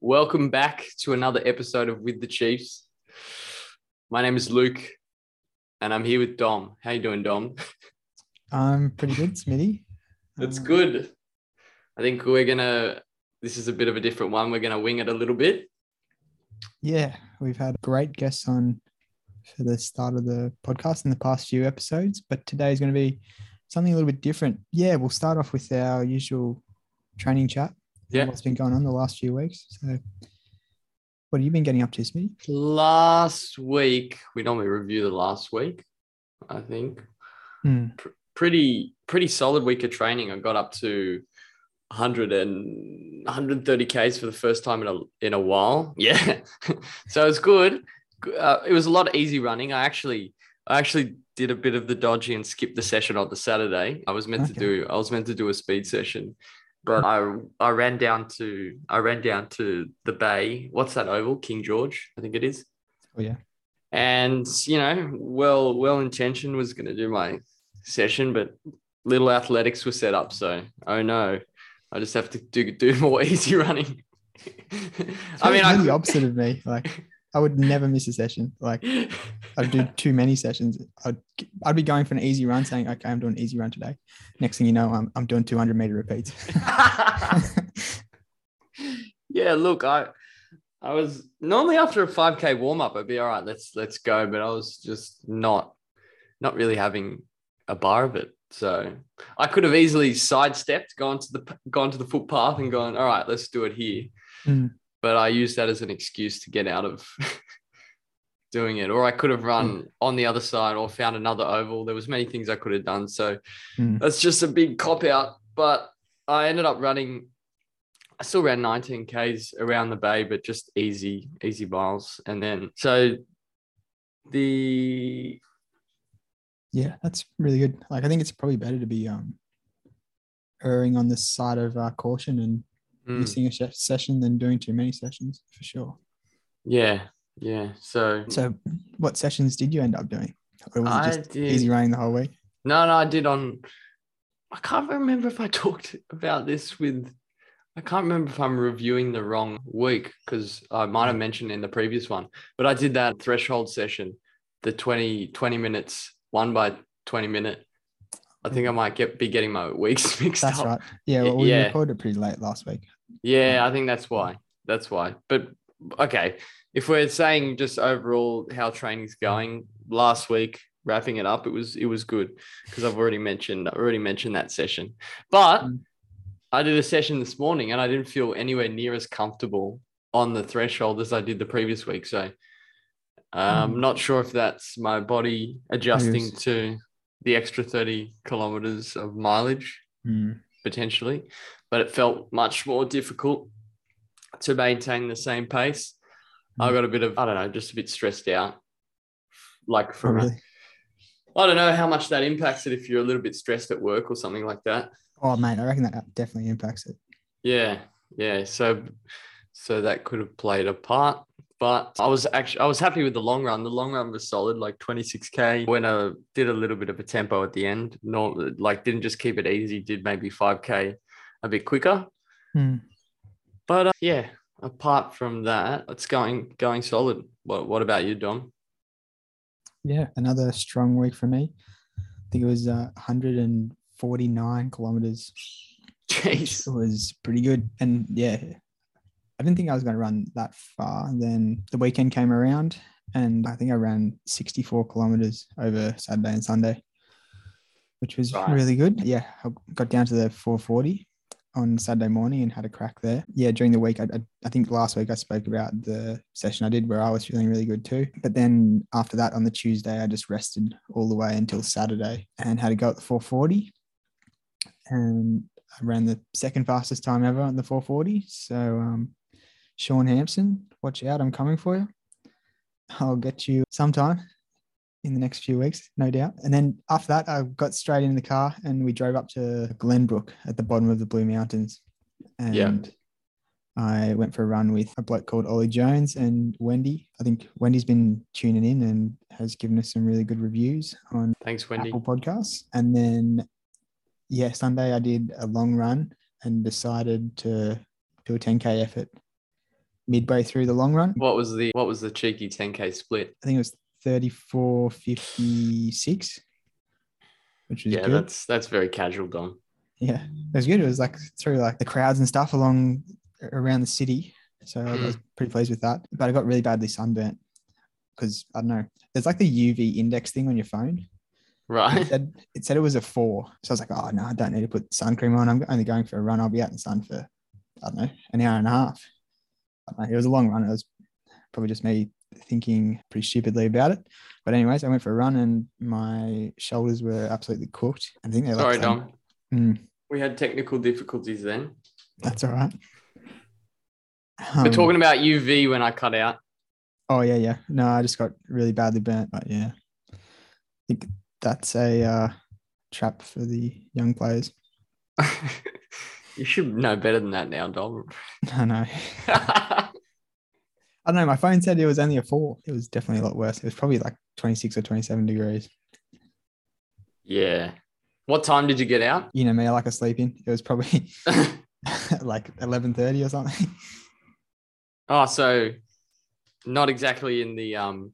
Welcome back to another episode of With the Chiefs. My name is Luke, and I'm here with Dom. How you doing, Dom? I'm pretty good, Smitty. That's Um, good. I think we're gonna. This is a bit of a different one. We're gonna wing it a little bit. Yeah, we've had great guests on for the start of the podcast in the past few episodes, but today is going to be something a little bit different. Yeah, we'll start off with our usual training chat. Yeah. What's been going on the last few weeks? So, what have you been getting up to, Smitty? Last week, we normally review the last week. I think Hmm. pretty pretty solid week of training. I got up to 100 and 130 k's for the first time in a in a while. Yeah, so it's good. Uh, it was a lot of easy running. I actually I actually did a bit of the dodgy and skipped the session on the Saturday. I was meant to do I was meant to do a speed session, but I I ran down to I ran down to the bay. What's that oval? King George, I think it is Oh yeah, and you know well well intentioned was going to do my session but little athletics were set up so oh no i just have to do, do more easy running i mean You're the opposite of me. Like, I would never miss a session. Like, I'd do too many sessions. I'd I'd be going for an easy run, saying, "Okay, I'm doing an easy run today." Next thing you know, I'm I'm doing 200 meter repeats. yeah look i i was normally after a 5k warm up i'd be all right let's let's go but i was just not not really having a bar of it so i could have easily sidestepped gone to the gone to the footpath and gone all right let's do it here Mm. But i used that as an excuse to get out of doing it or i could have run on the other side or found another oval there was many things i could have done so Mm. that's just a big cop out but i ended up running I still ran 19 Ks around the bay, but just easy, easy miles. And then, so the, Yeah, that's really good. Like I think it's probably better to be um erring on the side of uh, caution and mm, missing a se- session than doing too many sessions for sure. yeah, yeah. So, So, what sessions did you end up doing? Or was I it just did, easy running the whole week? no, no, I did on, I can't remember if I talked about this with, I can't remember if I'm reviewing the wrong week because I might have mentioned in the previous one, but I did that threshold session, the 20, 20 minutes, one by 20 minute. I think I might get be getting my weeks mixed That's up. That's right. Yeah, well, we Yeah. recorded pretty late last week. Yeah, I think that's why. That's why. But okay, if we're saying just overall how training's going, last week wrapping it up, it was it was good because I've already mentioned I already mentioned that session. But Mm. I did a session this morning and I didn't feel anywhere near as comfortable on the threshold as I did the previous week. So I'm Mm. not sure if that's my body adjusting to the extra 30 kilometers of mileage Mm. potentially, but it felt much more difficult to maintain the same pace. I Mm. got a bit of, I don't know, just a bit stressed out. Like Oh, from, really? I don't know how much that impacts it if you're a little bit stressed at work or something like that. Oh, mate, I reckon that definitely impacts it. Yeah, yeah. So, so that could have played a part. But I was actually I was happy with the long run. The long run was solid, like 26k. When I did a little bit of a tempo at the end, not like didn't just keep it easy. Did maybe 5k a bit quicker. Mm. But uh, yeah, apart from that, it's going going solid. What what about you, Dom? Yeah, another strong week for me. I think it was uh, 149 kilometers. Jeez. It was pretty good. And yeah, I didn't think I was going to run that far. And then the weekend came around and I think I ran 64 kilometers over Saturday and Sunday, which was Right. really good. Yeah, I got down to the 440 on Saturday morning and had a crack there. Yeah, during the week, I, I, I think last week I spoke about the session I did where I was feeling really good too. But then after that, on the Tuesday, I just rested all the way until Saturday and had to go at the 440. And I ran the second fastest time ever on the 440. So, um, Sean Hampson, watch out, I'm coming for you. I'll get you sometime in the next few weeks, no doubt. And then after that, I got straight in the car and we drove up to Glenbrook at the bottom of the Blue Mountains. And Yeah. I went for a run with a bloke called Ollie Jones and Wendy. I think Wendy's been tuning in and has given us some really good reviews on Thanks, Wendy. Apple Podcasts. And then, yeah, Sunday I did a long run and decided to do a 10K effort midway through the long run. What was the what was the cheeky 10k split? I think it was 34 56, which was Yeah, good. that's that's very casual, Dom. Yeah, it was good. It was like through like the crowds and stuff along around the city. So I was hmm. pretty pleased with that. But I got really badly sunburnt because I don't know. There's like the UV index thing on your phone. It Right. said, it said it was a four. So I was like, oh no, I don't need to put sun cream on. I'm only going for a run. I'll be out in the sun for I don't know an hour and a half. I don't know. It was a long run. It was probably just me thinking pretty stupidly about it. But anyways, I went for a run and my shoulders were absolutely cooked. I think they're Sorry, like Dom. Mm, We had technical difficulties then. that's all right. We're Um, talking about UV when I cut out. Oh yeah, yeah. No, I just got really badly burnt, but yeah, I think that's a uh, trap for the young players. you should know better than that now, Dom. I know. I don't know. My phone said it was only a four. It was definitely a lot worse. It was probably like 26 or 27 degrees. yeah. What time did you get out? You know me, I like a sleep in. It was probably like 11:30 or something. oh, so not exactly in the um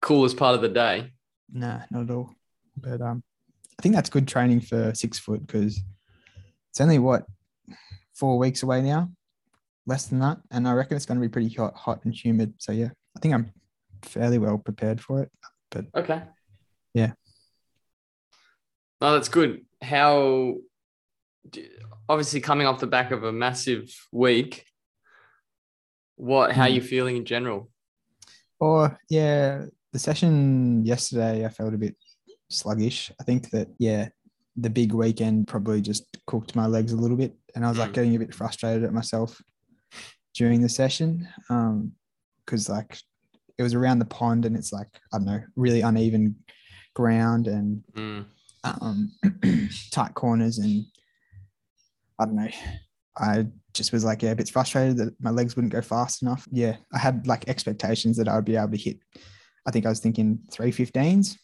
coolest part of the day. nah, not at all. But um, I think that's good training for six foot because it's only what four weeks away now, less than that, and I reckon it's going to be pretty hot, hot and humid. So yeah, I think I'm fairly well prepared for it. But okay. Yeah. No, that's good. How obviously coming off the back of a massive week, what how are Hmm. you feeling in general? Or yeah, the session yesterday I felt a bit sluggish. I think that yeah, the big weekend probably just cooked my legs a little bit, and I was like Mm. getting a bit frustrated at myself during the session um because like it was around the pond and it's like I don't know really uneven ground and Mm. um, tight corners and I don't know. I just was like, yeah, a bit frustrated that my legs wouldn't go fast enough. Yeah, I had like expectations that I would be able to hit. I think I was thinking 315s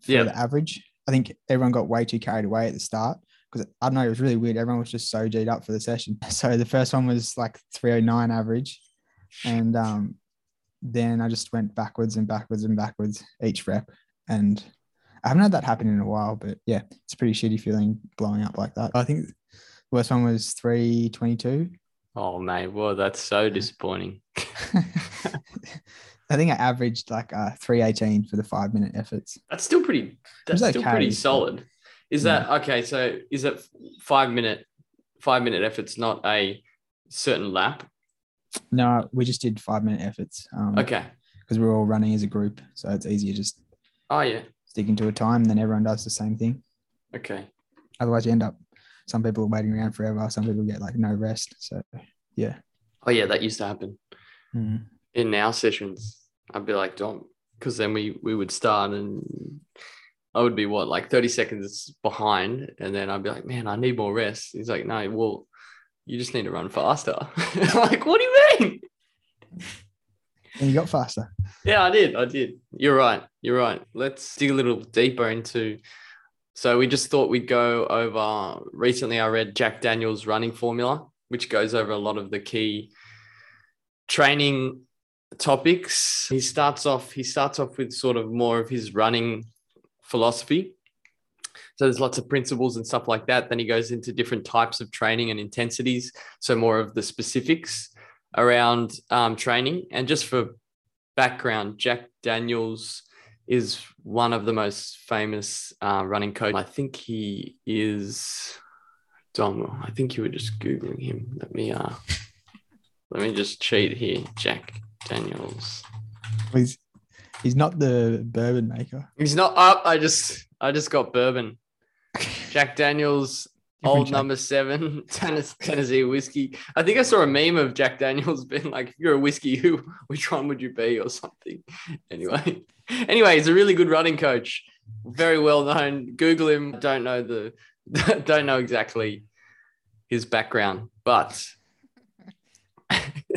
for Yeah. the average. I think everyone got way too carried away at the start because I don't know, it was really weird. Everyone was just so G'd up for the session. So the first one was like 309 average. And um, then I just went backwards and backwards and backwards each rep. And I haven't had that happen in a while, but yeah, it's a pretty shitty feeling blowing up like that. I think the worst one was 322. Oh mate, well that's so disappointing. I think I averaged like uh, 318 for the five minute efforts. That's still pretty. That's was still okay, pretty solid. Is that okay? So is that five minute, five minute efforts, not a certain lap? No, we just did five minute efforts um, Okay. because we're all running as a group. So it's easier just Oh yeah. sticking to a time, then everyone does the same thing. Okay. Otherwise, you end up, some people are waiting around forever. Some people get like no rest. So yeah. Oh yeah, that used to happen Mm. In our sessions. I'd be like, don't, because then we we would start and I would be what like thirty seconds behind, and then I'd be like, man, I need more rest. He's like, no, well, you just need to run faster. Like, what do you mean? And you got faster. Yeah, I did. I did. You're right. You're right. Let's dig a little deeper into. So we just thought we'd go over. Recently, I read Jack Daniels' running formula, which goes over a lot of the key training topics. He starts off. He starts off with sort of more of his running philosophy. So there's lots of principles and stuff like that. Then he goes into different types of training and intensities. So more of the specifics around um, training. And just for background, Jack Daniels is one of the most famous uh, running coach. I think he is. Dom, I think you were just googling him. Let me uh, let me just cheat here. Jack Daniels. He's, he's not the bourbon maker. He's not up. I just I just got bourbon. Jack Daniels, old Jack. number seven, Tennes- Tennessee whiskey. I think I saw a meme of Jack Daniels being like, if you're a whiskey, who which one would you be or something? Anyway. Anyway, he's a really good running coach. Very well known. Google him. Don't know the don't know exactly his background, but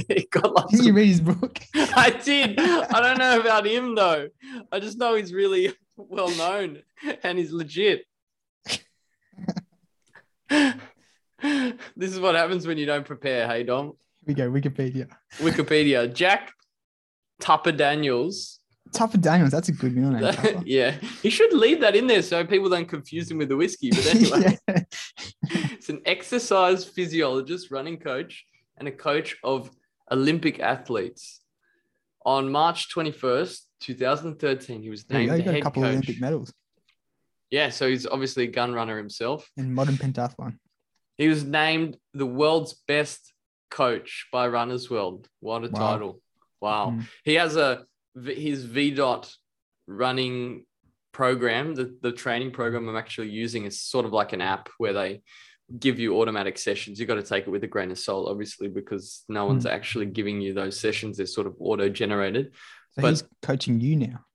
he got Didn't of you read his book? I did. I don't know about him though. I just know he's really well known and he's legit. this is what happens when you don't prepare, hey Dom. we go. Wikipedia. Wikipedia. Jack Tupper Daniels. Tupper Daniels. That's a good middle name. Yeah, he should leave that in there so people don't confuse him with the whiskey. But anyway, it's an exercise physiologist, running coach, and a coach of Olympic athletes. On March 21st, 2013, he was named the You got a head couple of coach. Olympic medals Yeah, so he's obviously a gun runner himself. in modern pentathlon. He was named the world's best coach by Runners World. What a Wow. title! Wow. Mm. He has a his VDOT running program. The the training program I'm actually using is sort of like an app where they give you automatic sessions. You've got to take it with a grain of salt, obviously, because no one's Mm. actually giving you those sessions. They're sort of auto generated. So But- he's coaching you now.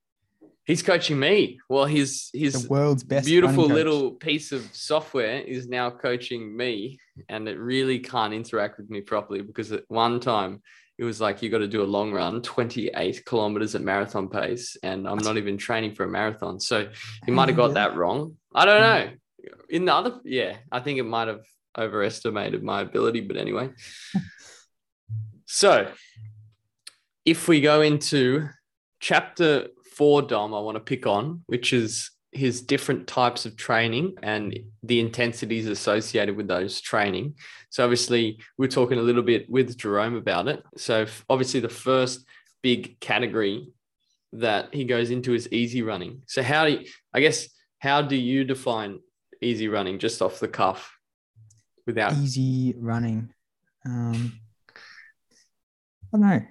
He's coaching me. Well, his his The world's best. beautiful little piece of software is now coaching me and it really can't interact with me properly because at one time it was like you got to do a long run 28 kilometers at marathon pace and i'm not even training for a marathon so he might have got that wrong i don't know in the other yeah i think it might have overestimated my ability but anyway so if we go into chapter four, Dom, I want to pick on, which is his different types of training and the intensities associated with those training. So obviously, we're talking a little bit with Jerome about it. So obviously, the first big category that he goes into is easy running. So how do you, I guess how do you define easy running just off the cuff without easy running. Um, I don't know.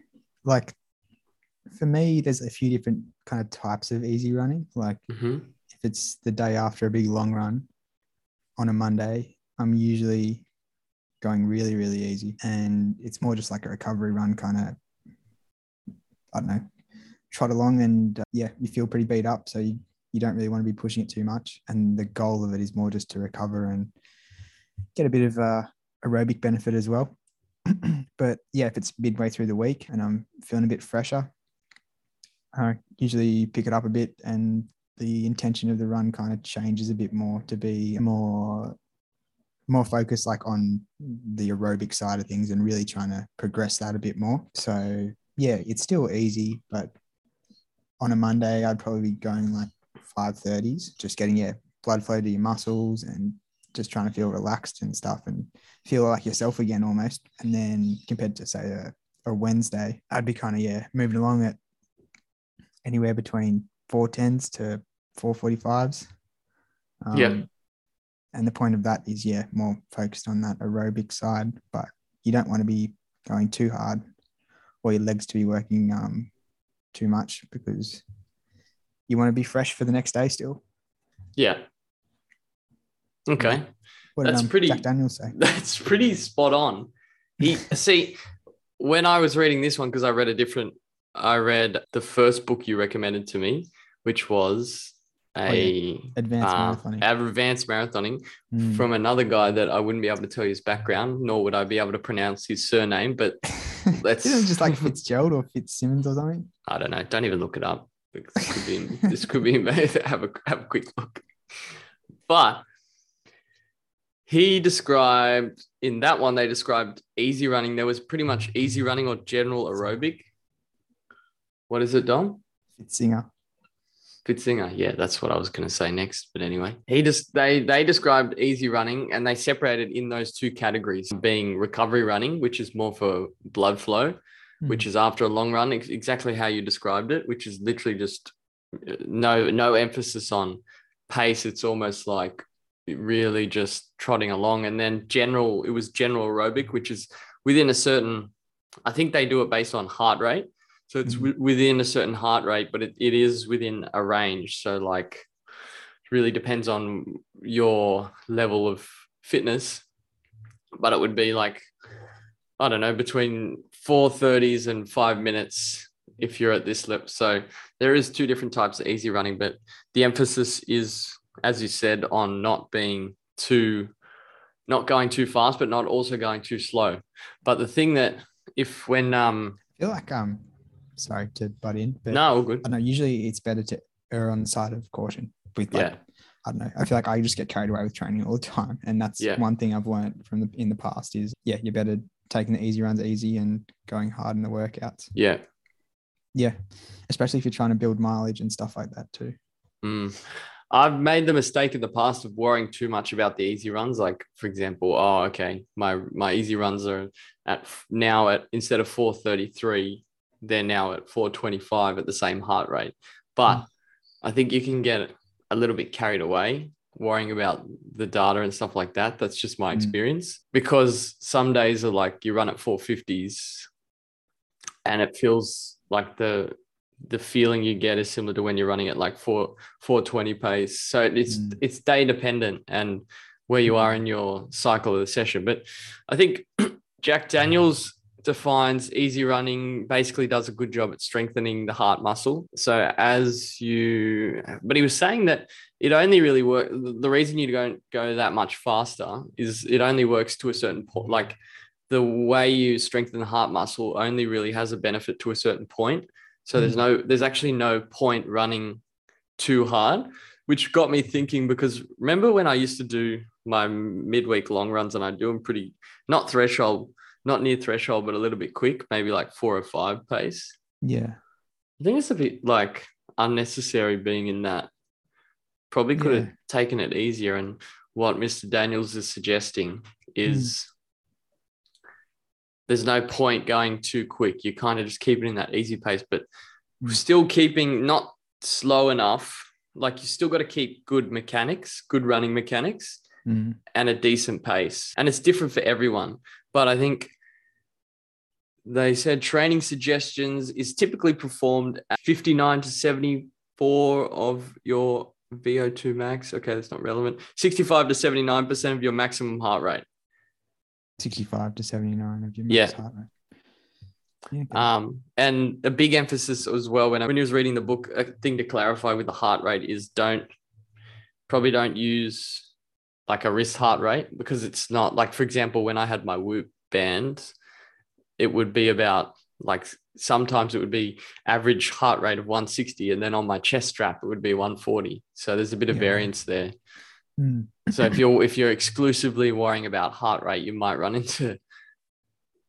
Like for me, there's a few different kind of types of easy running. Like Mhm. if it's the day after a big long run on a Monday, I'm usually going really, really easy. And it's more just like a recovery run kind of, I don't know, trot along and uh, yeah, you feel pretty beat up. So you, you don't really want to be pushing it too much. And the goal of it is more just to recover and get a bit of uh, aerobic benefit as well. but yeah, if it's midway through the week and I'm feeling a bit fresher, I usually pick it up a bit and the intention of the run kind of changes a bit more to be more more focused like on the aerobic side of things and really trying to progress that a bit more. So yeah, it's still easy, but on a Monday I'd probably be going like 530s, just getting yeah, blood flow to your muscles and just trying to feel relaxed and stuff and feel like yourself again almost. And then compared to say a, a Wednesday, I'd be kind of yeah, moving along at anywhere between 410s to 445s. Um, Yeah. And the point of that is, yeah, more focused on that aerobic side, but you don't want to be going too hard or your legs to be working um, too much because you want to be fresh for the next day still. yeah okay What did That's um, pretty- Jack Daniels say? That's pretty spot on. He see when I was reading this one because I read a different. I read the first book you recommended to me, which was a Advanced uh, marathoning. advanced marathoning Mm. from another guy that I wouldn't be able to tell you his background, nor would I be able to pronounce his surname. But it just like Fitzgerald or Fitzsimmons or something? I don't know. Don't even look it up. This could be. this could be. have a have a quick look. But he described in that one. They described easy running. There was pretty much easy running or general aerobic. What is it, Dom? Pfitzinger. Pfitzinger. Yeah, that's what I was going to say next. But anyway, he just they they described easy running and they separated in those two categories, being recovery running, which is more for blood flow, Mm. which is after a long run, ex- exactly how you described it, which is literally just uh, no no emphasis on pace. It's almost like really just trotting along. And then general, it was general aerobic, which is within a certain. I think they do it based on heart rate. So it's Mhm. wi- within a certain heart rate, but it, it is within a range. So like it really depends on your level of fitness. But it would be like, I don't know, between 430s and five minutes if you're at this level. So there is two different types of easy running, but the emphasis is, as you said, on not being too not going too fast, but not also going too slow. But the thing that if when um I feel like um sorry to butt in, but no, all good. I know, usually it's better to err on the side of caution with like Yeah. I don't know. I feel like I just get carried away with training all the time. And that's Yeah. one thing I've learned from the in the past is yeah, you're better taking the easy runs easy and going hard in the workouts. Yeah. Yeah, especially if you're trying to build mileage and stuff like that too. Mm. I've made the mistake in the past of worrying too much about the easy runs. Like, for example, oh, okay, my my easy runs are at now at instead of 433, they're now at 425 at the same heart rate. But mm. I think you can get a little bit carried away worrying about the data and stuff like that. That's just my mm. experience because some days are like you run at 450s and it feels like the the feeling you get is similar to when you're running at like 4 420 pace. So it's mm. it's day dependent and where you are mm. in your cycle of the session. But I think Jack Daniels defines easy running basically does a good job at strengthening the heart muscle. So as you, but he was saying that it only really work. The reason you don't go that much faster is it only works to a certain point. Like the way you strengthen the heart muscle only really has a benefit to a certain point. So mm. there's no, there's actually no point running too hard, which got me thinking because remember when I used to do my midweek long runs and I do them pretty not threshold not near threshold, but a little bit quick, maybe like four or five pace. Yeah. I think it's a bit like unnecessary being in that. Probably could yeah. have taken it easier. And what Mr. Daniels is suggesting is mm. there's no point going too quick. You kind of just keep it in that easy pace, but mm. still keeping not slow enough. Like you still got to keep good mechanics, good running mechanics, mm. and a decent pace. And it's different for everyone. But I think they said training suggestions is typically performed at 59 to 74 of your VO2 max. Okay, that's not relevant. 65 to 79% of your maximum heart rate. 65 to 79 of your max yeah. heart rate. Yeah, okay. Um, and a big emphasis as well when I, when he was reading the book, a thing to clarify with the heart rate is don't probably don't use like a wrist heart rate because it's not like, for example, when I had my Whoop band, it would be about like sometimes it would be average heart rate of 160 and then on my chest strap it would be 140 so there's a bit of yeah. variance there mm. so if you're if you're exclusively worrying about heart rate you might run into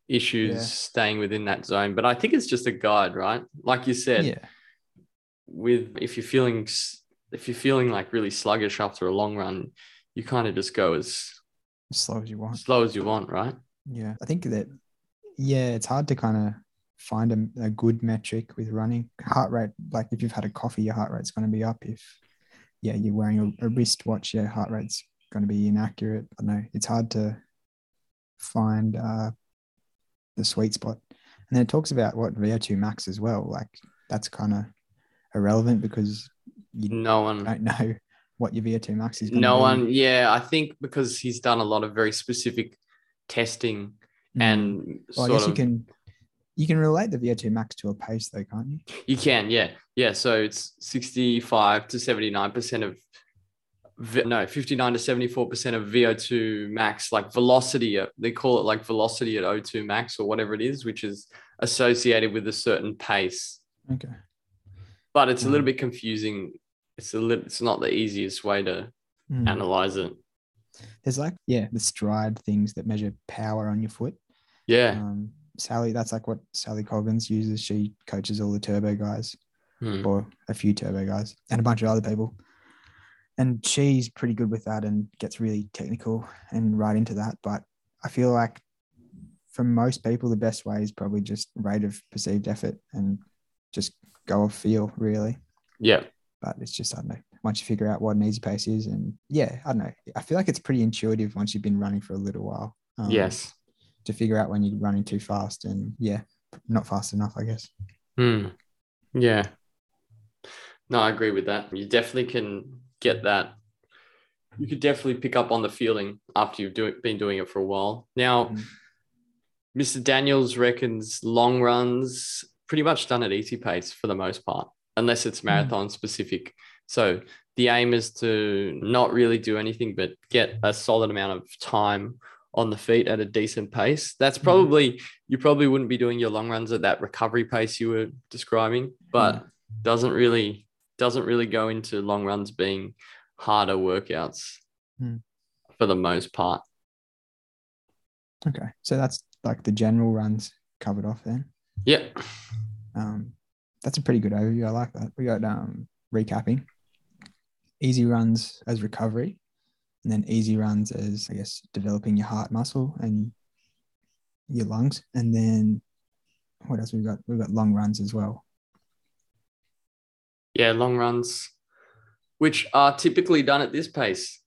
issues yeah. staying within that zone but i think it's just a guide right like you said yeah. with if you're feeling if you're feeling like really sluggish after a long run you kind of just go as slow as you want. Slow as you want, right? Yeah. I think that, yeah, it's hard to kind of find a, a good metric with running. Heart rate, like if you've had a coffee, your heart rate's going to be up. If, yeah, you're wearing a, a wristwatch, your heart rate's going to be inaccurate. I know it's hard to find uh, the sweet spot. And then it talks about what VO2 max as well. Like that's kind of irrelevant because you no one don't know what your VO2 max is. No one, yeah, I think because he's done a lot of very specific testing mm. and well, I guess of, you can you can relate the VO2 max to a pace though, can't you? You can, yeah, yeah. So it's sixty-five to seventy-nine percent of no 59 to 74 percent of vo2 max like velocity they call it like velocity at o2 max or whatever it is which is associated with a certain pace okay but it's a little bit confusing it's a little, it's not the easiest way to mm. analyze it. There's like yeah, the stride things that measure power on your foot. Yeah. Um, Sally, that's like what Sally Coggins uses. She coaches all the turbo guys, mm. or a few turbo guys, and a bunch of other people. And she's pretty good with that and gets really technical and right into that. But I feel like for most people, the best way is probably just rate of perceived effort and just go off feel, really. Yeah. But it's just, I don't know, once you figure out what an easy pace is. And yeah, I don't know. I feel like it's pretty intuitive once you've been running for a little while. Um, yes. To figure out when you're running too fast and yeah, not fast enough, I guess. Hmm. Yeah. No, I agree with that. You definitely can get that. You could definitely pick up on the feeling after you've do, been doing it for a while. Now, mm. Mr. Daniels reckons long runs pretty much done at easy pace for the most part unless it's hmm. marathon specific. So the aim is to not really do anything but get a solid amount of time on the feet at a decent pace. That's hmm. probably you probably wouldn't be doing your long runs at that recovery pace you were describing, but mm. doesn't really doesn't really go into long runs being harder workouts mm. for the most part. Okay. So that's like the general runs covered off then. Yeah. Um, that's a pretty good overview. I like that. We got um, recapping, easy runs as recovery, and then easy runs as I guess developing your heart muscle and your lungs, and then what else we've got? We've got long runs as well. Yeah, long runs, which are typically done at this pace.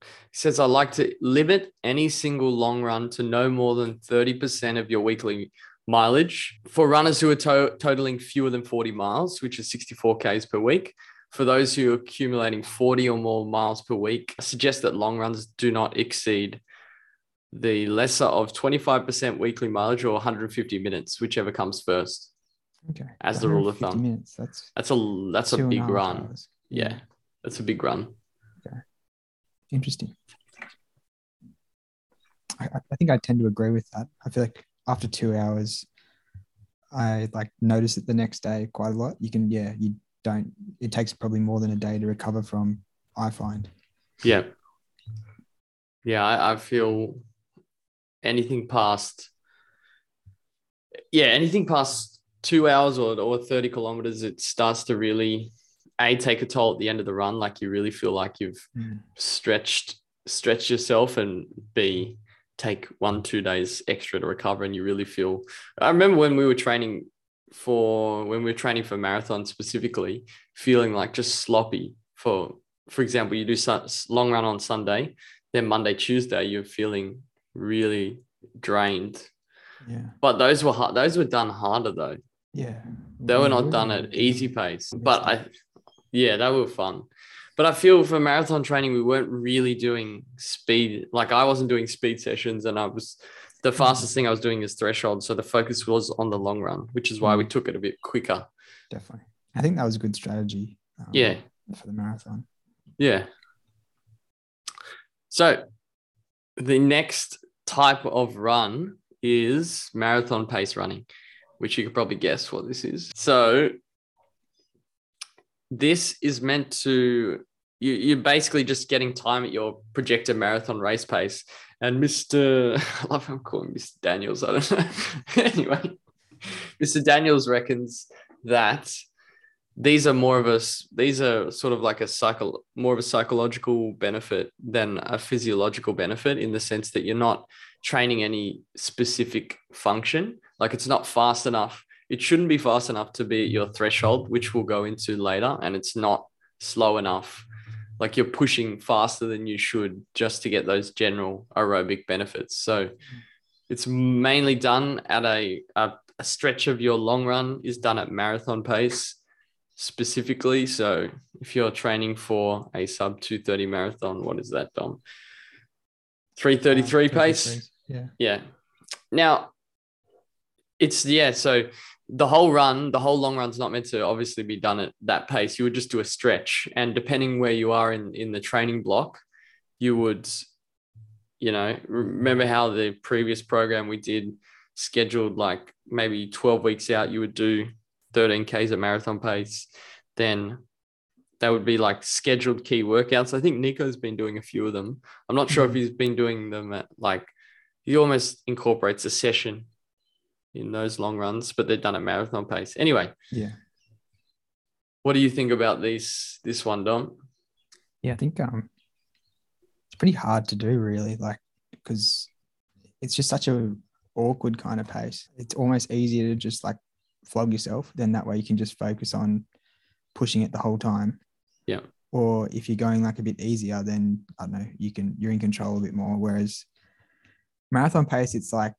He says, I like to limit any single long run to no more than 30% of your weekly mileage. For runners who are to- totaling fewer than 40 miles, which is 64 Ks per week, for those who are accumulating 40 or more miles per week, I suggest that long runs do not exceed the lesser of 25% weekly mileage or 150 minutes, whichever comes first. Okay. As the rule of thumb. Minutes. That's That's a that's a big run. hours. Yeah, that's a big run. Okay. Interesting. I, I- I think I tend to agree with that. I feel like after two hours, I like notice it the next day quite a lot. You can, yeah, you don't, it takes probably more than a day to recover from, I find. Yeah. Yeah, I, I feel anything past yeah, anything past two hours or, or 30 kilometers, it starts to really A take a toll at the end of the run. Like you really feel like you've Mm. stretched stretched yourself and B take one, two days extra to recover and you really feel I remember when we were training for when we're training for marathon specifically, feeling like just sloppy for for example, you do long run on Sunday, then Monday, Tuesday, you're feeling really drained. Yeah. But those were hard, those were done harder though. Yeah. They were not done at easy pace. But I yeah, they were fun. But I feel for marathon training, we weren't really doing speed. Like I wasn't doing speed sessions and I was the fastest thing I was doing is threshold. So the focus was on the long run, which is why we Mm. took it a bit quicker. Definitely. I think that was a good strategy. um, Yeah. For the marathon. Yeah. So the next type of run is marathon pace running, which you could probably guess what this is. So this is meant to you, you're basically just getting time at your projected marathon race pace. And Mr. I love how I'm calling Mr. Daniels. I don't know. anyway, Mr. Daniels reckons that these are more of a these are sort of like a cycle more of a psychological benefit than a physiological benefit in the sense that you're not training any specific function like it's not fast enough it shouldn't be fast enough to be at your threshold which we'll go into later and it's not slow enough like you're pushing faster than you should just to get those general aerobic benefits so it's mainly done at a, a, a stretch of your long run is done at marathon pace specifically. So if you're training for a sub 230 marathon, what is that, Dom? 333 Uh, pace? Yeah. Yeah. Now, it's, yeah, so the whole run, the whole long run's not meant to obviously be done at that pace. You would just do a stretch. And depending where you are in, in the training block, you would, you know, remember how the previous program we did scheduled like maybe 12 weeks out, you would do 13 Ks at marathon pace, then that would be like scheduled key workouts. I think Nico's been doing a few of them. I'm not sure if Mhm. he's been doing them at like he almost incorporates a session in those long runs, but they're done at marathon pace. Anyway, Yeah. what do you think about these this one, Dom? Yeah, I think um, it's pretty hard to do, really, like because it's just such a awkward kind of pace. It's almost easier to just like flog yourself. Then that way you can just focus on pushing it the whole time. Yeah. Or if you're going like a bit easier, then I don't know, you can you're in control a bit more. Whereas marathon pace, it's like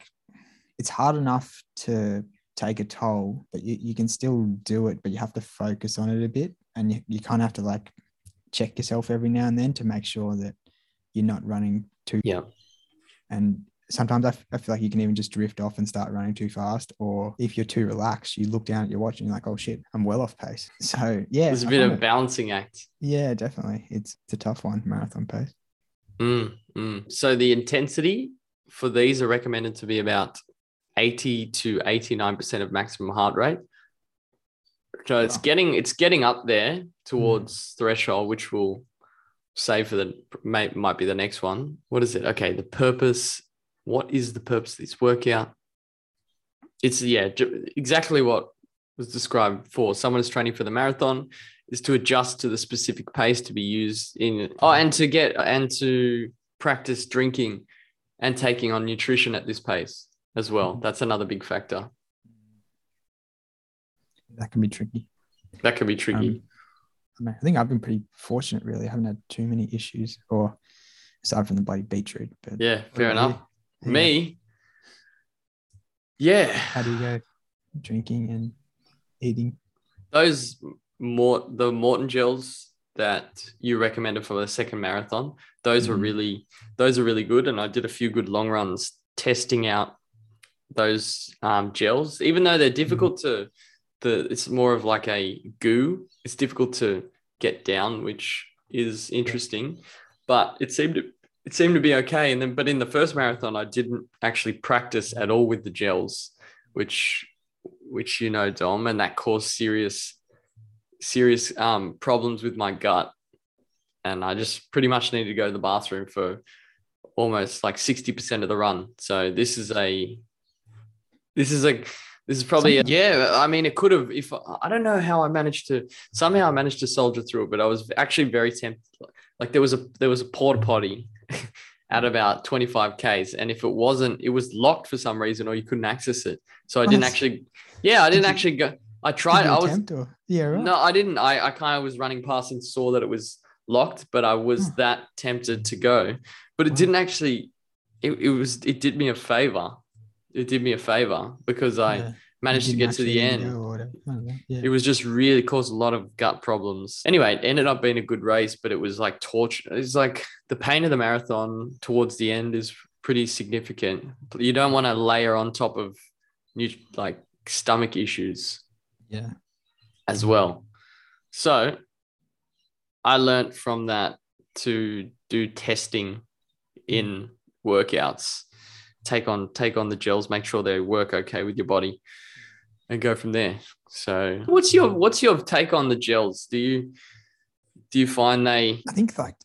it's hard enough to take a toll, but you, you can still do it, but you have to focus on it a bit. And you, you kind of have to like check yourself every now and then to make sure that you're not running too Yeah. and sometimes I, f- I feel like you can even just drift off and start running too fast or if you're too relaxed you look down at your watch and you're like oh shit i'm well off pace so yeah There's a bit of a balancing act. yeah definitely it's, it's a tough one marathon pace Mm, mm. So the intensity for these are recommended to be about 80 to 89% of maximum heart rate. So it's getting it's getting up there towards mm-hmm. threshold, which will say for the may, might be the next one. What is it? Okay, the purpose what is the purpose of this workout? It's yeah, exactly what was described for someone who's training for the marathon is to adjust to the specific pace to be used in oh and to get and to practice drinking and taking on nutrition at this pace as well. Mm-hmm. That's another big factor. That can be tricky. That can be tricky. Um, I think I've been pretty fortunate, really. I haven't had too many issues, or aside from the bloody beetroot. But yeah, fair enough. Yeah. Me, yeah. How do you go drinking and eating? Those more the Maurten gels that you recommended for the second marathon, those mm-hmm. were really those are really good. And I did a few good long runs testing out those um, gels, even though they're mm-hmm. difficult mm-hmm. to the it's more of like a goo. It's difficult to get down, which is interesting. But it seemed to it seemed to be okay. And then but in the first marathon, I didn't actually practice at all with the gels, which which you know, Dom, and that caused serious serious um, problems with my gut. And I just pretty much needed to go to the bathroom for almost like 60% of the run. So this is a, this is a, this is probably, a, yeah, I mean, it could have, if I don't know how I managed to, somehow I managed to soldier through it, but I was actually very tempted. Like there was a, there was a porta potty at about 25 Ks. And if it wasn't, it was locked for some reason or you couldn't access it. So I didn't actually, yeah, I didn't actually go. I tried. I was or? yeah. Right. No, I didn't. I, I kind of was running past and saw that it was locked, but I was that tempted to go. But it didn't actually. It, it was. It did me a favor. It did me a favor because I yeah. managed to get to the end. Yeah. It was just really caused a lot of gut problems. Anyway, it ended up being a good race, but it was like torture. It's like the pain of the marathon towards the end is pretty significant. You don't want to layer on top of new like stomach issues yeah. As well. So I learned from that to do testing in workouts. Take on take on the gels, make sure they work okay with your body and go from there. So what's your what's your take on the gels? Do you do you find they I think like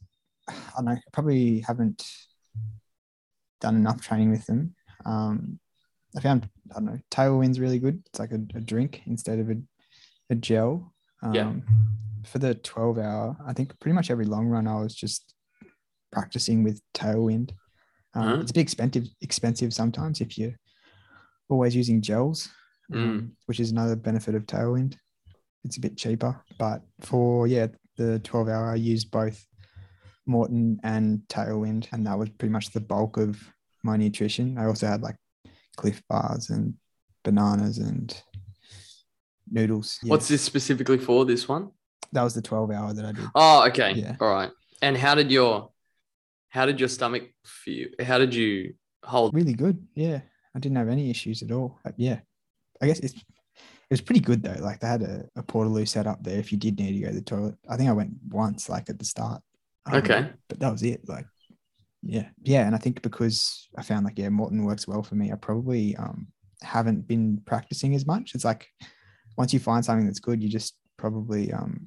I don't know, probably haven't done enough training with them. Um, I found I don't know Tailwind's really good. It's like a, a drink instead of a, a gel. Um, yeah. For the twelve hour, I think pretty much every long run I was just practicing with Tailwind. Um, uh-huh. It's a bit expensive expensive sometimes if you're always using gels, um, mm. which is another benefit of Tailwind. It's a bit cheaper, but for yeah the twelve hour I used both Maurten and Tailwind, and that was pretty much the bulk of my nutrition. I also had like Clif bars and bananas and noodles. Yeah. What's this specifically for? This one? That was the twelve hour that I did. Oh, okay. Yeah. All right. And how did your how did your stomach feel? How did you hold? Really good. Yeah, I didn't have any issues at all. But yeah, I guess it's it was pretty good though. Like they had a, a portaloo set up there if you did need to go to the toilet. I think I went once, like at the start. Um, okay. But that was it. Like yeah yeah and i think because i found like yeah Maurten works well for me i probably um haven't been practicing as much it's like once you find something that's good you just probably um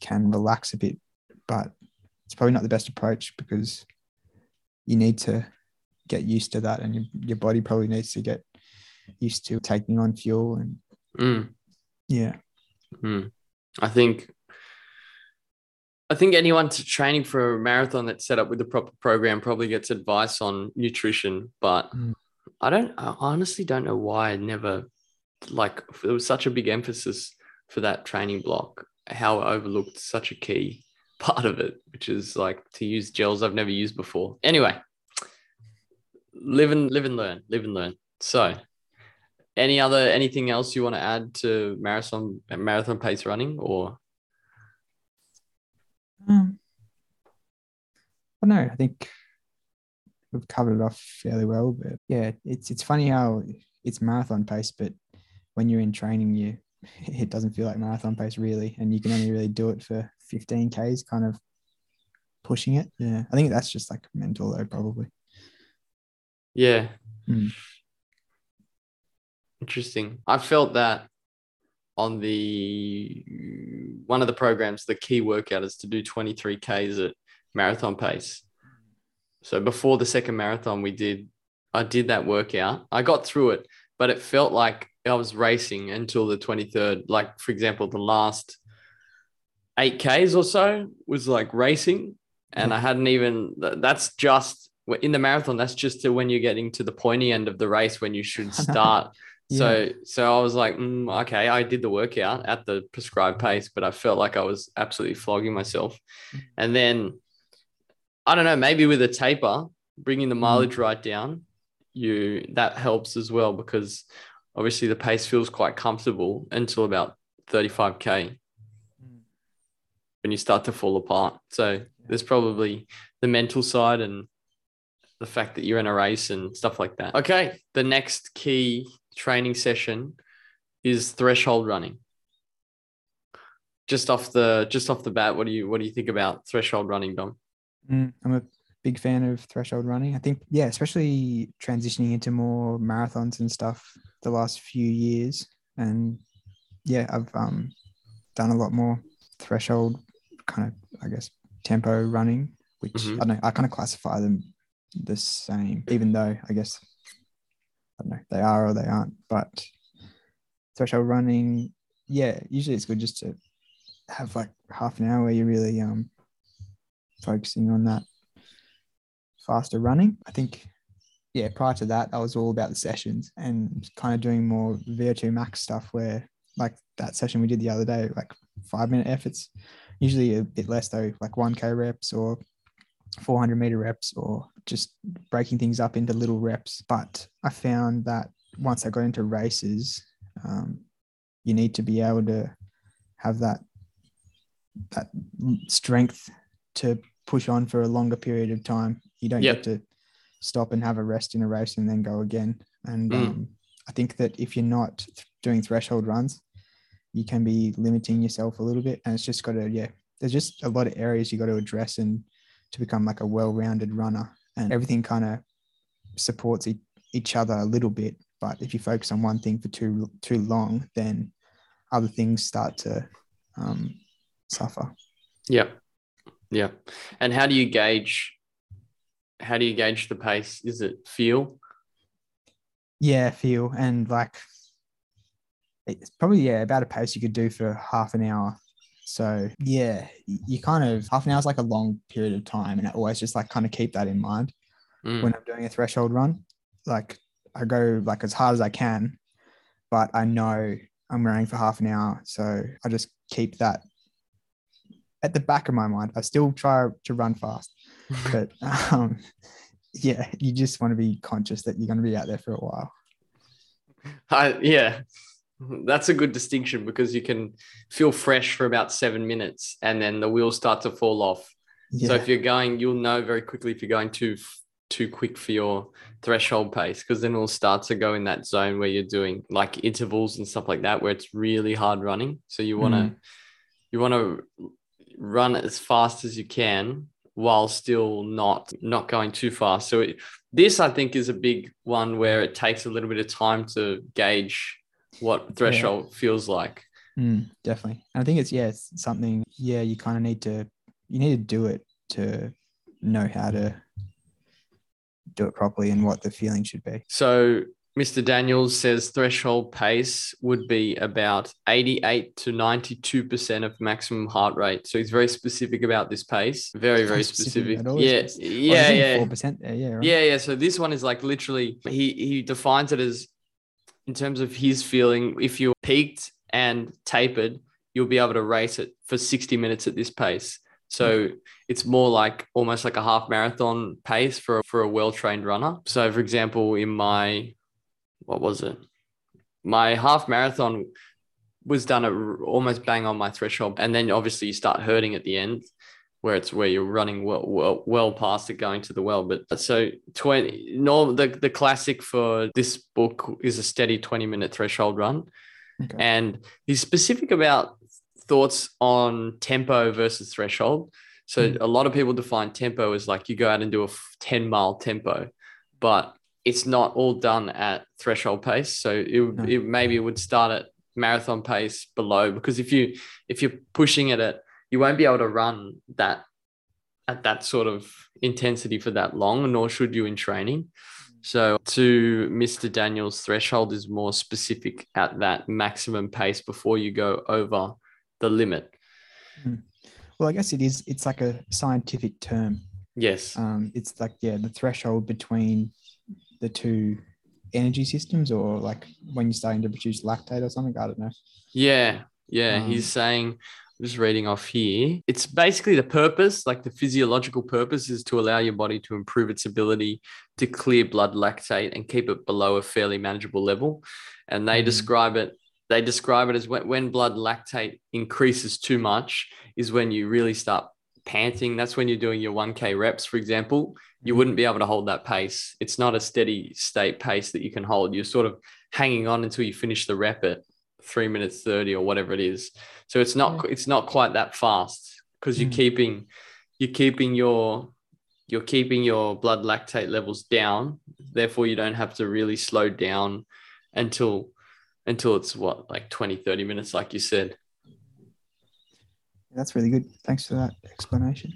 can relax a bit but it's probably not the best approach because you need to get used to that and your, your body probably needs to get used to taking on fuel and mm. yeah mm. i think I think anyone training for a marathon that's set up with the proper program probably gets advice on nutrition, but mm. I don't. I honestly don't know why I never like. There was such a big emphasis for that training block. How I overlooked such a key part of it, which is like to use gels I've never used before. Anyway, live and live and learn. Live and learn. So, any other anything else you want to add to marathon marathon pace running or? Um, I don't know. I think we've covered it off fairly well. But yeah, it's it's funny how it's marathon pace, but when you're in training, you it doesn't feel like marathon pace really, and you can only really do it for 15 k's, kind of pushing it. Yeah, I think that's just like mental though, probably. Yeah. Mm. Interesting. I felt that on the one of the programs, the key workout is to do 23 Ks at marathon pace. So before the second marathon, we did I did that workout. I got through it, but it felt like I was racing until the 23rd. Like, for example, the last eight Ks or so was like racing. And I hadn't even, that's just in the marathon, that's just to when you're getting to the pointy end of the race when you should start. yeah. So, so I was like, mm, okay, I did the workout at the prescribed pace, but I felt like I was absolutely flogging myself. Mm. And then I don't know, maybe with a taper, bringing the mm. mileage right down, you that helps as well because obviously the pace feels quite comfortable until about 35k mm. when you start to fall apart. So there's probably the mental side and the fact that you're in a race and stuff like that. Okay, the next key training session is threshold running. Just off the just off the bat, what do you what do you think about threshold running, Dom? Mm, I'm a big fan of threshold running. I think, yeah, especially transitioning into more marathons and stuff the last few years. And yeah, I've um, done a lot more threshold kind of, I guess, tempo running, which mm-hmm. I don't know, I kind of classify them the same, even though I guess, I don't know, they are or they aren't. But threshold running, yeah, usually it's good just to have like half an hour where you're really um focusing on that faster running. I think, yeah, prior to that, I was all about the sessions and kind of doing more VO2 max stuff where, like that session we did the other day, like five minute efforts, usually a bit less though, like 1K reps or 400 meter reps or just breaking things up into little reps. But I found that once I got into races, um, you need to be able to have that that strength to push on for a longer period of time. You don't yep. get to stop and have a rest in a race and then go again. And mm. um, I think that if you're not doing threshold runs, you can be limiting yourself a little bit. And it's just got to, yeah, there's just a lot of areas you got to address and to become like a well-rounded runner. And everything kind of supports e- each other a little bit. But if you focus on one thing for too too long, then other things start to um, suffer. Yeah, yeah. And how do you gauge how do you gauge the pace? Is it feel? Yeah, feel and like it's probably yeah about a pace you could do for half an hour. So yeah, you kind of half an hour is like a long period of time, and I always just like kind of keep that in mind mm. when I'm doing a threshold run. Like I go like as hard as I can, but I know I'm running for half an hour, so I just keep that at the back of my mind. I still try to run fast, but um, yeah, you just want to be conscious that you're going to be out there for a while. I, yeah, that's a good distinction because you can feel fresh for about seven minutes and then the wheels start to fall off. Yeah. So if you're going, you'll know very quickly if you're going too too quick for your threshold pace because then it'll start to go in that zone where you're doing like intervals and stuff like that where it's really hard running. So you want to mm. you want to run as fast as you can while still not not going too fast. So it, this I think is a big one where it takes a little bit of time to gauge what threshold yeah. feels like. Mm, definitely. And I think it's yeah, it's something yeah, you kind of need to you need to do it to know how to do it properly and what the feeling should be. So Mr. Daniels says threshold pace would be about 88 to 92% of maximum heart rate. So he's very specific about this pace. Very, very specific. specific. Yeah. Yeah. Yeah. 4% there. Yeah. Right? Yeah. Yeah. So this one is like literally, he, he defines it as in terms of his feeling, if you're peaked and tapered, you'll be able to race it for 60 minutes at this pace. So it's more like almost like a half marathon pace for, for a well trained runner. So, for example, in my what was it? My half marathon was done at almost bang on my threshold, and then obviously you start hurting at the end, where it's where you're running well well, well past it going to the well. But so twenty, no, the the classic for this book is a steady twenty minute threshold run, okay. and he's specific about thoughts on tempo versus threshold. So mm. a lot of people define tempo as like you go out and do a 10 mile tempo, but it's not all done at threshold pace. So it, no. it maybe it would start at marathon pace below because if you if you're pushing at it at you won't be able to run that at that sort of intensity for that long, nor should you in training. So to Mr. Daniels, threshold is more specific at that maximum pace before you go over the limit. Well, I guess it is. It's like a scientific term. Yes. Um, it's like yeah, the threshold between the two energy systems, or like when you're starting to produce lactate or something. I don't know. Yeah. Yeah. Um, He's saying, I'm just reading off here. It's basically the purpose, like the physiological purpose, is to allow your body to improve its ability to clear blood lactate and keep it below a fairly manageable level. And they Mhm. describe it. They describe it as when, when blood lactate increases too much, is when you really start panting. That's when you're doing your 1K reps, for example. You Mhm. wouldn't be able to hold that pace. It's not a steady state pace that you can hold. You're sort of hanging on until you finish the rep at three minutes 30 or whatever it is. So it's not it's not quite that fast because you're Mm. keeping you're keeping your you're keeping your blood lactate levels down. Therefore, you don't have to really slow down until until it's what like 20, 30 minutes, like you said. That's really good. Thanks for that explanation.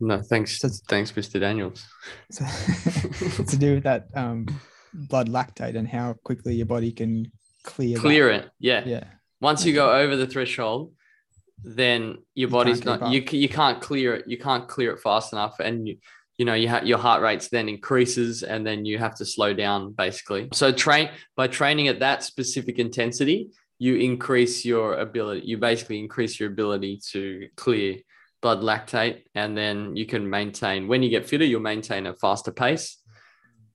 No, thanks. Thanks, Mr. Daniels. So to do with that um, blood lactate and how quickly your body can clear. that. Clear it. Yeah. Yeah. Once you go over the threshold, then your You body's can't you you can't clear it. You can't clear it fast enough, and you you know you ha- your heart rates then increases, and then you have to slow down basically. So train by training at that specific intensity, you increase your ability. You basically increase your ability to clear blood lactate, and then you can maintain. When you get fitter, you'll maintain a faster pace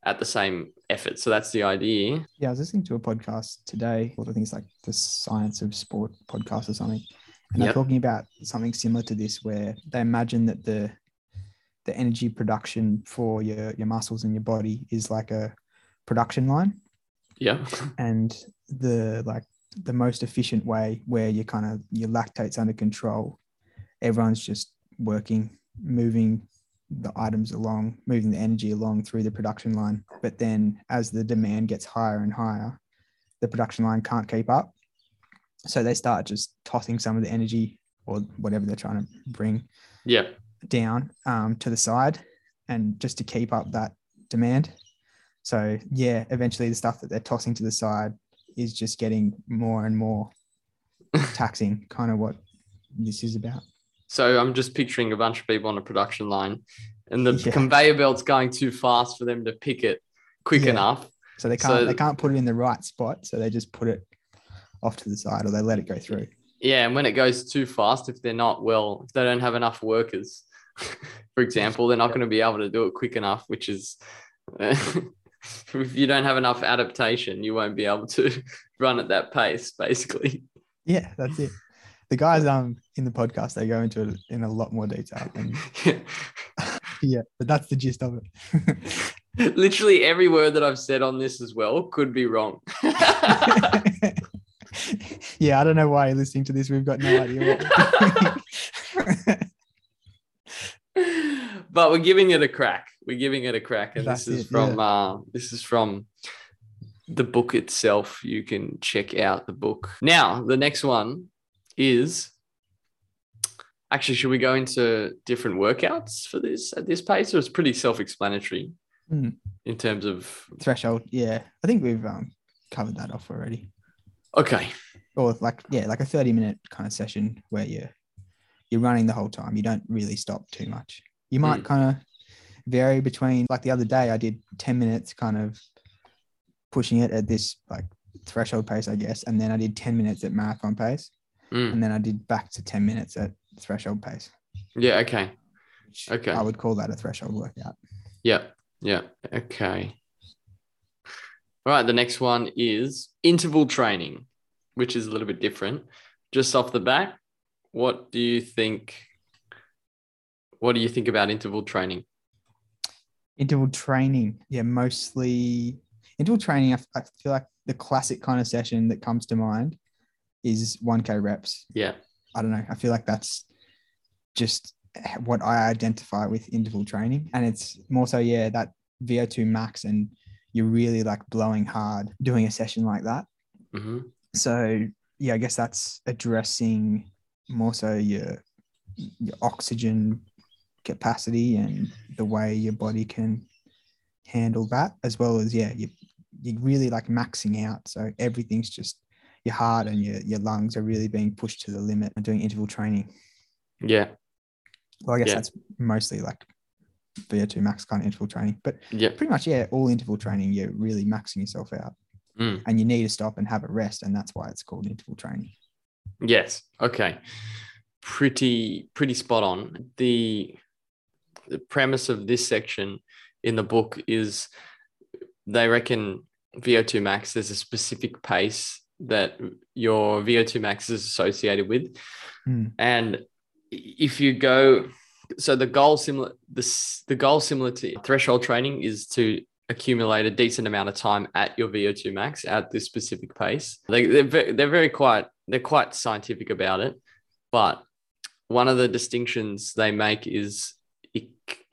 at the same effort. So that's the idea. Yeah, I was listening to a podcast today. I think it's like the Science of Sport podcast or something, and Yep. they're talking about something similar to this, where they imagine that the the energy production for your your muscles and your body is like a production line, Yeah. and the like the most efficient way where you kind of your lactate's under control. Everyone's just working, moving the items along, moving the energy along through the production line. But then as the demand gets higher and higher, the production line can't keep up. So they start just tossing some of the energy or whatever they're trying to bring Yeah. down um, to the side and just to keep up that demand. So yeah, eventually the stuff that they're tossing to the side is just getting more and more taxing, kind of what this is about. So I'm just picturing a bunch of people on a production line, and the Yeah. conveyor belt's going too fast for them to pick it quick Yeah. enough. So they can't So- they can't put it in the right spot, so they just put it off to the side or they let it go through. Yeah, and when it goes too fast, if they're not well, if they don't have enough workers, for example, they're not going to be able to do it quick enough. Which is, if you don't have enough adaptation, you won't be able to run at that pace. Basically, Yeah, that's it. The guys um in the podcast they go into it in a lot more detail. And yeah, but that's the gist of it. literally every word that I've said on this as well could be wrong. yeah, I don't know why you're listening to this. We've got no idea what. But we're giving it a crack. We're giving it a crack, and That's this is it, from uh, this is from the book itself. You can check out the book. Now, the next one is actually. Should we go into different workouts for this at this pace, or it's pretty self-explanatory Hmm. in terms of Threshold, yeah. I think we've um covered that off already. okay, Or like yeah, like a 30 minute kind of session where you're you're running the whole time. You don't really stop too much. You might Mm. kind of vary between like the other day I did 10 minutes kind of pushing it at this like threshold pace, I guess. And then I did 10 minutes at marathon pace. Mm. And then I did back to 10 minutes at threshold pace. yeah, okay, Okay. I would call that a threshold workout. yeah, yeah, okay. All right, the next one is interval training, which is a little bit different. Just off the bat, what do you think? What do you think about interval training? Interval training, yeah, mostly interval training. I, I feel like the classic kind of session that comes to mind is 1K reps. Yeah, I don't know. I feel like that's just what I identify with interval training. And it's more so, yeah, that VO2 max and you're really like blowing hard doing a session like that. hmm So, yeah, I guess that's addressing more so your, your oxygen capacity and the way your body can handle that as well as yeah you you're really like maxing out so everything's just your heart and your, your lungs are really being pushed to the limit and doing interval training Yeah. well i guess Yeah. that's mostly like vo2 max kind of interval training but Yeah. pretty much yeah all interval training you're really maxing yourself out Mm. and you need to stop and have a rest and that's why it's called interval training Yes. Okay. Pretty pretty spot on. The the premise of this section in the book is they reckon VO2 max there's a specific pace that your VO2 max is associated with. Mm. And if you go so the goal similar this the goal similar to threshold training is to accumulate a decent amount of time at your VO2 max at this specific pace. They, they're, they're very quite they're quite scientific about it, but one of the distinctions they make is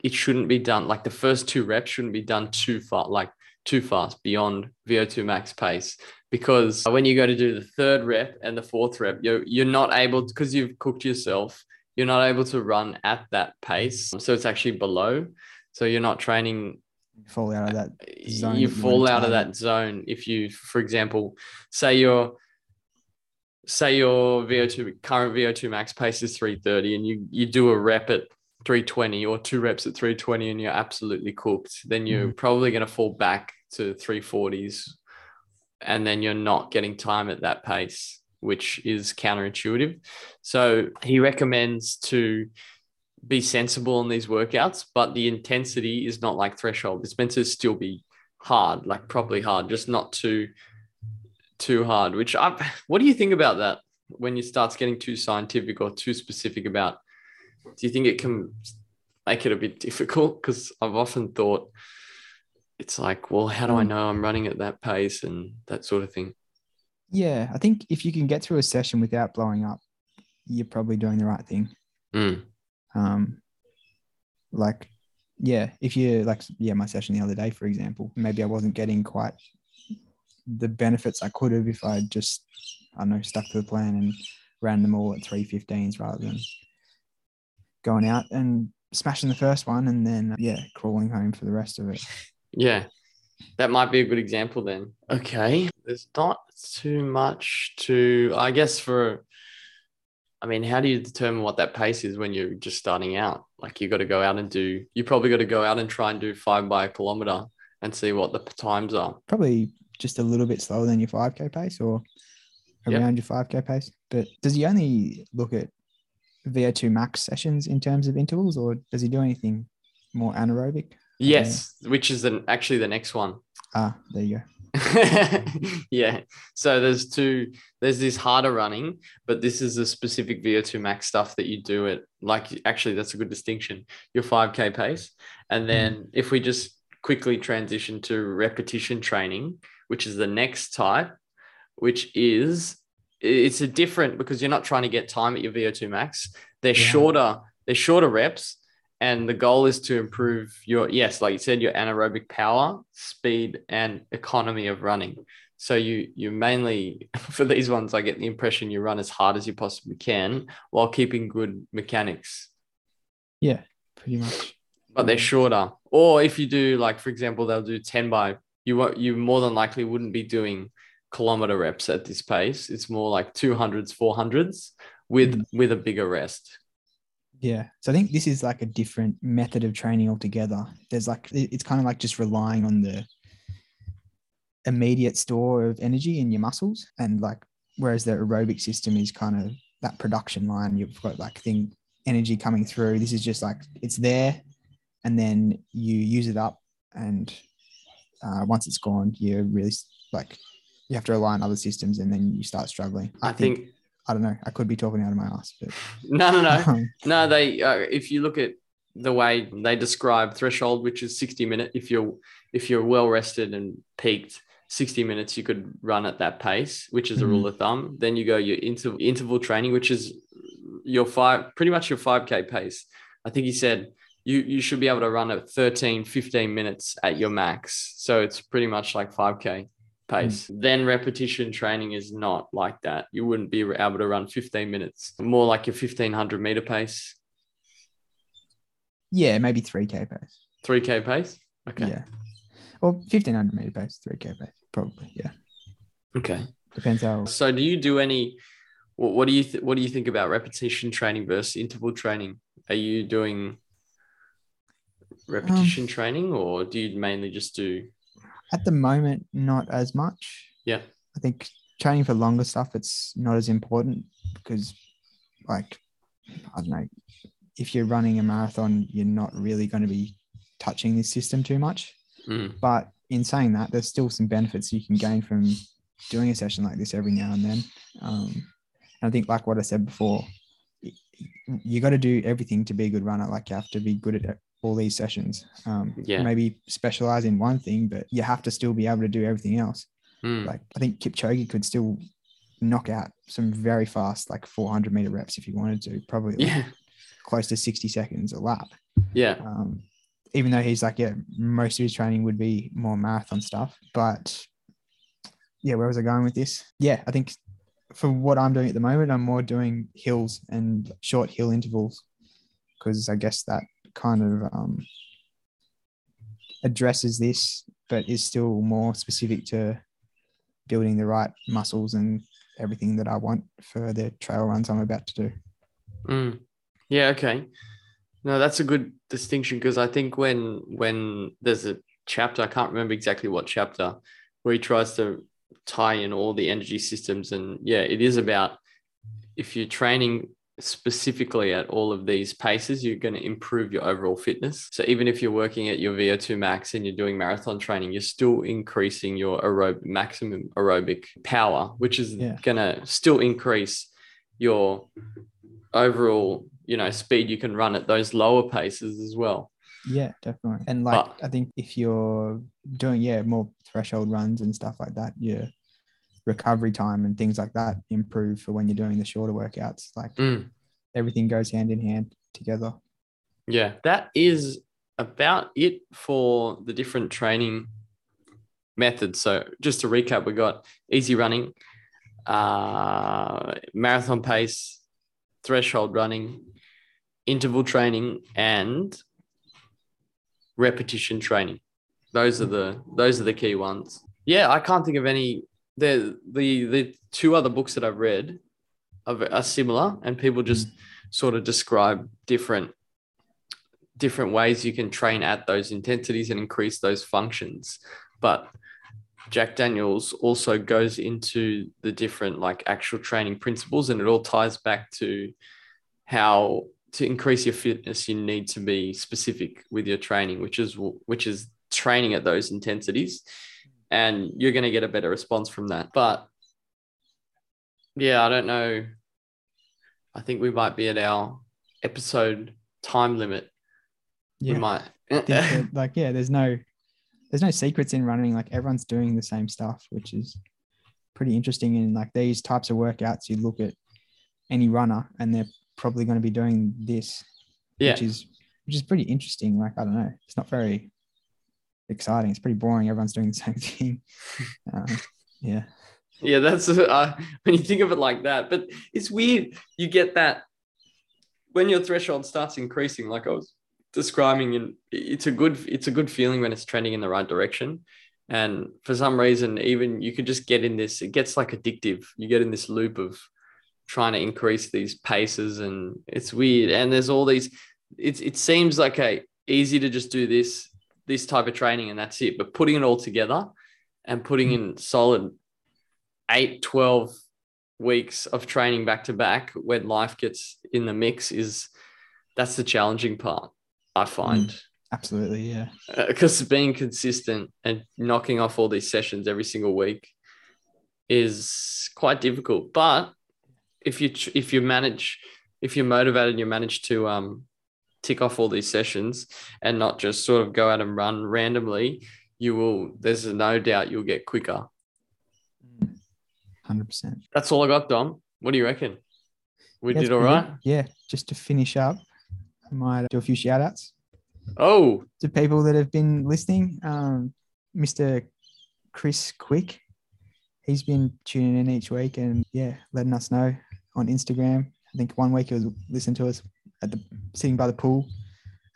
it, shouldn't be done like the first two reps shouldn't be done too far like too fast beyond VO2 max pace. Because when you go to do the third rep and the fourth rep you're you're not able because you've cooked yourself you're not able to run at that pace. So it's actually below. So you're not training fall out of that uh, zone you fall out of that zone if you for example say your say your vo2 current vo2 max pace is 330 and you you do a rep at 320 or two reps at 320 and you're absolutely cooked then you're mm-hmm. probably going to fall back to 340s and then you're not getting time at that pace which is counterintuitive so he recommends to be sensible in these workouts, but the intensity is not like threshold. It's meant to still be hard, like properly hard, just not too too hard. Which I, what do you think about that when you starts getting too scientific or too specific about? Do you think it can make it a bit difficult? Because I've often thought it's like, well, how do I Mm. know I'm running at that pace and that sort of thing? yeah i think if you can get through a session without blowing up you're probably doing the right thing Mm. um like yeah if you like yeah my session the other day for example maybe i wasn't getting quite the benefits i could have if i just i don't know stuck to the plan and ran them all at 315s rather than going out and smashing the first one and then yeah crawling home for the rest of it Yeah, that might be a good example then. Okay, there's not too much to, I guess, for. I mean, how do you determine what that pace is when you're just starting out? Like, you got to go out and do, you probably got to go out and try and do five by a kilometer and see what the times are. probably just a little bit slower than your 5k pace or Yep. around your 5k pace but does he only look at vo2 max sessions in terms of intervals or does he do anything more anaerobic Yes, which is the, actually the next one. ah there you go yeah. So there's two, there's this harder running, but this is the specific VO2 max stuff that you do it. Like, actually, that's a good distinction. Your 5K pace. And then if we just quickly transition to repetition training, which is the next type, which is, it's a different because you're not trying to get time at your VO2 max. They're Yeah. shorter, they're shorter reps. And the goal is to improve your, yes, like you said, your anaerobic power, speed, and economy of running. So you you mainly for these ones, I get the impression you run as hard as you possibly can while keeping good mechanics, yeah pretty much but they're shorter. Or if you do like, for example, they'll do ten by you. won't- You more than likely wouldn't be doing kilometer reps at this pace. It's more like two hundreds, four hundreds with Mm. with a bigger rest. yeah so i think this is like a different method of training altogether there's like it's kind of like just relying on the immediate store of energy in your muscles and like whereas the aerobic system is kind of that production line you've got like thing energy coming through this is just like it's there and then you use it up and uh, once it's gone you're really like you have to rely on other systems and then you start struggling. I, I think, think, I don't know. I could be talking out of my ass, but no, no, no, um, no. They uh, if you look at the way they describe threshold, which is sixty minute. If you're if you're well rested and peaked, 60 minutes you could run at that pace, which is a mm-hmm. rule of thumb. Then you go your inter- interval training, which is your five, pretty much your 5K pace. I think he said you, you should be able to run at 13, 15 minutes at your max. So it's pretty much like 5K pace. Mm. Then repetition training is not like that. You wouldn't be able to run 15 minutes, more like your 1500 meter pace. Yeah, maybe 3K pace. 3K pace? Okay. Yeah. Well, 1500 meter pace, 3K pace, probably. Yeah. Okay. Depends how. So, do you do any? What do you th- What do you think about repetition training versus interval training? Are you doing repetition um, training, or do you mainly just do at the moment, not as much. Yeah. I think training for longer stuff, it's not as important because, like, I don't know, if you're running a marathon, you're not really going to be touching this system too much. Mm, But in saying that, there's still some benefits you can gain from doing a session like this every now and then. Um, and I think, like what I said before, you got to do everything to be a good runner. Like you have to be good at all these sessions. Um, Yeah. Maybe specialize in one thing, but you have to still be able to do everything else. mm. Like I think Kipchoge could still knock out some very fast, like 400 meter reps if he wanted to, probably like Yeah. close to 60 seconds a lap. Yeah. Um, even though he's like, yeah, most of his training would be more marathon stuff. But yeah, where was I going with this? Yeah, I think for what I'm doing at the moment, I'm more doing hills and short hill intervals because I guess that kind of um, addresses this, but is still more specific to building the right muscles and everything that I want for the trail runs I'm about to do. Mm. Yeah. Okay. No, that's a good distinction because I think when when there's a chapter, I can't remember exactly what chapter, where he tries to tie in all the energy systems, and yeah, it is about if you're training specifically at all of these paces, you're going to improve your overall fitness. So even if you're working at your VO2 max and you're doing marathon training, you're still increasing your aerobic maximum aerobic power, which is Yeah. going to still increase your overall, you know, speed you can run at those lower paces as well. Yeah, definitely. And like But- I think if you're doing yeah more threshold runs and stuff like that, your recovery time and things like that improve for when you're doing the shorter workouts. Like Mm. everything goes hand in hand together. Yeah, that is about it for the different training methods. So just to recap, we got easy running, uh, marathon pace, threshold running, interval training, and repetition training. Those are the those are the key ones. Yeah, I can't think of any. The the the two other books that I've read are, are similar, and people just sort of describe different different ways you can train at those intensities and increase those functions. But Jack Daniels also goes into the different like actual training principles and it all ties back to how to increase your fitness you need to be specific with your training which is which is training at those intensities and you're going to get a better response from that but yeah i don't know i think we might be at our episode time limit Yeah. we might that, like yeah, there's no there's no secrets in running. Like everyone's doing the same stuff, which is pretty interesting. And like these types of workouts, you look at any runner and they're probably going to be doing this, yeah which is which is pretty interesting. Like I don't know, it's not very exciting. It's pretty boring. Everyone's doing the same thing. Uh, yeah, Yeah, that's uh, when you think of it like that. But it's weird. You get that when your threshold starts increasing, like I was describing, and it's a good it's a good feeling when it's trending in the right direction. And for some reason, even you could just get in this. It gets like addictive. You get in this loop of trying to increase these paces, and it's weird. And there's all these. It's it seems like a easy to just do this this type of training and that's it. But putting it all together and putting in solid eight, 12 weeks of training back to back when life gets in the mix is that's the challenging part, I find. absolutely. Yeah, Because being consistent and knocking off all these sessions every single week is quite difficult. But if you if you manage, if you're motivated, and you manage to um, tick off all these sessions and not just sort of go out and run randomly, you will. There's no doubt you'll get quicker. hundred percent. That's all I got, Dom. What do you reckon? We Yeah, did all right. good. Yeah, just to finish up, I might do a few shout outs. Oh, to people that have been listening. Um, Mr. Chris Quick, he's been tuning in each week and yeah, letting us know on Instagram. I think one week he was listening to us at the sitting by the pool.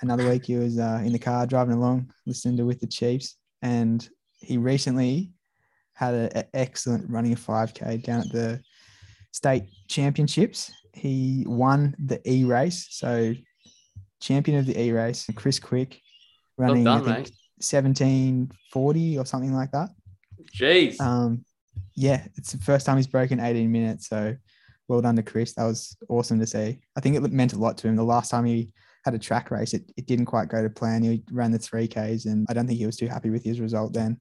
Another week he was uh, in the car driving along, listening to with the Chiefs. and he recently had an excellent running a 5K down at the state championships. He won the E race, so champion of the E race, Chris Quick, running done, I think, 1740 or something like that. Jeez. Um, yeah, it's the first time he's broken 18 minutes. So well done to Chris. That was awesome to see. I think it meant a lot to him. The last time he had a track race, it, it didn't quite go to plan. He ran the 3Ks and I don't think he was too happy with his result then.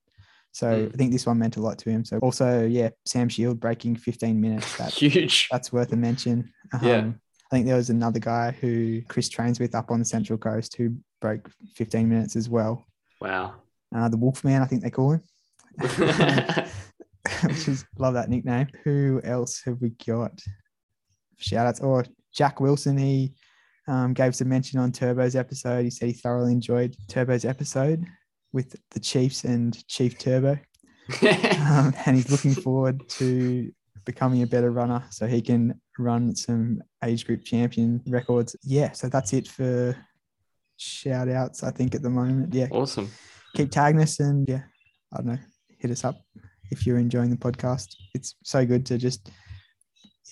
So Mm. I think this one meant a lot to him. So also, yeah, Sam Shield breaking 15 minutes. That, Huge. that's worth a mention. Yeah. Um, I think there was another guy who Chris trains with up on the Central Coast who broke 15 minutes as well. Wow. Uh, the Wolfman, I think they call him. which is love that nickname. Who else have we got? Shout outs or Jack Wilson. He um, gave some mention on Turbo's episode. He said he thoroughly enjoyed Turbo's episode with the Chiefs and Chief Turbo, um, and he's looking forward to becoming a better runner so he can run some age group champion records. Yeah, so that's it for shout outs. I think at the moment. Yeah, awesome. keep tagging us and yeah, I don't know, hit us up if you're enjoying the podcast. It's so good to just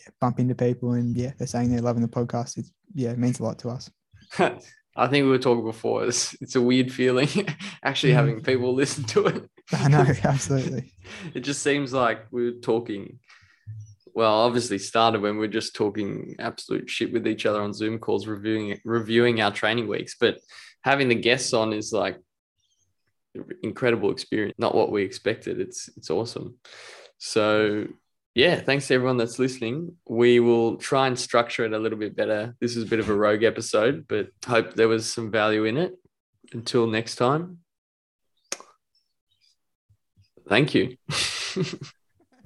yeah, bump into people and yeah, they're saying they're loving the podcast. It's yeah, it means a lot to us. I think we were talking before. It's, it's a weird feeling actually Mm. having people listen to it. I know, absolutely. it just seems like we are talking. Well, obviously started when we are just talking absolute shit with each other on Zoom calls, reviewing reviewing our training weeks. But having the guests on is like incredible experience. Not what we expected. It's it's awesome. So yeah, thanks to everyone that's listening. We will try and structure it a little bit better. This is a bit of a rogue episode, but hope there was some value in it. Until next time. Thank you.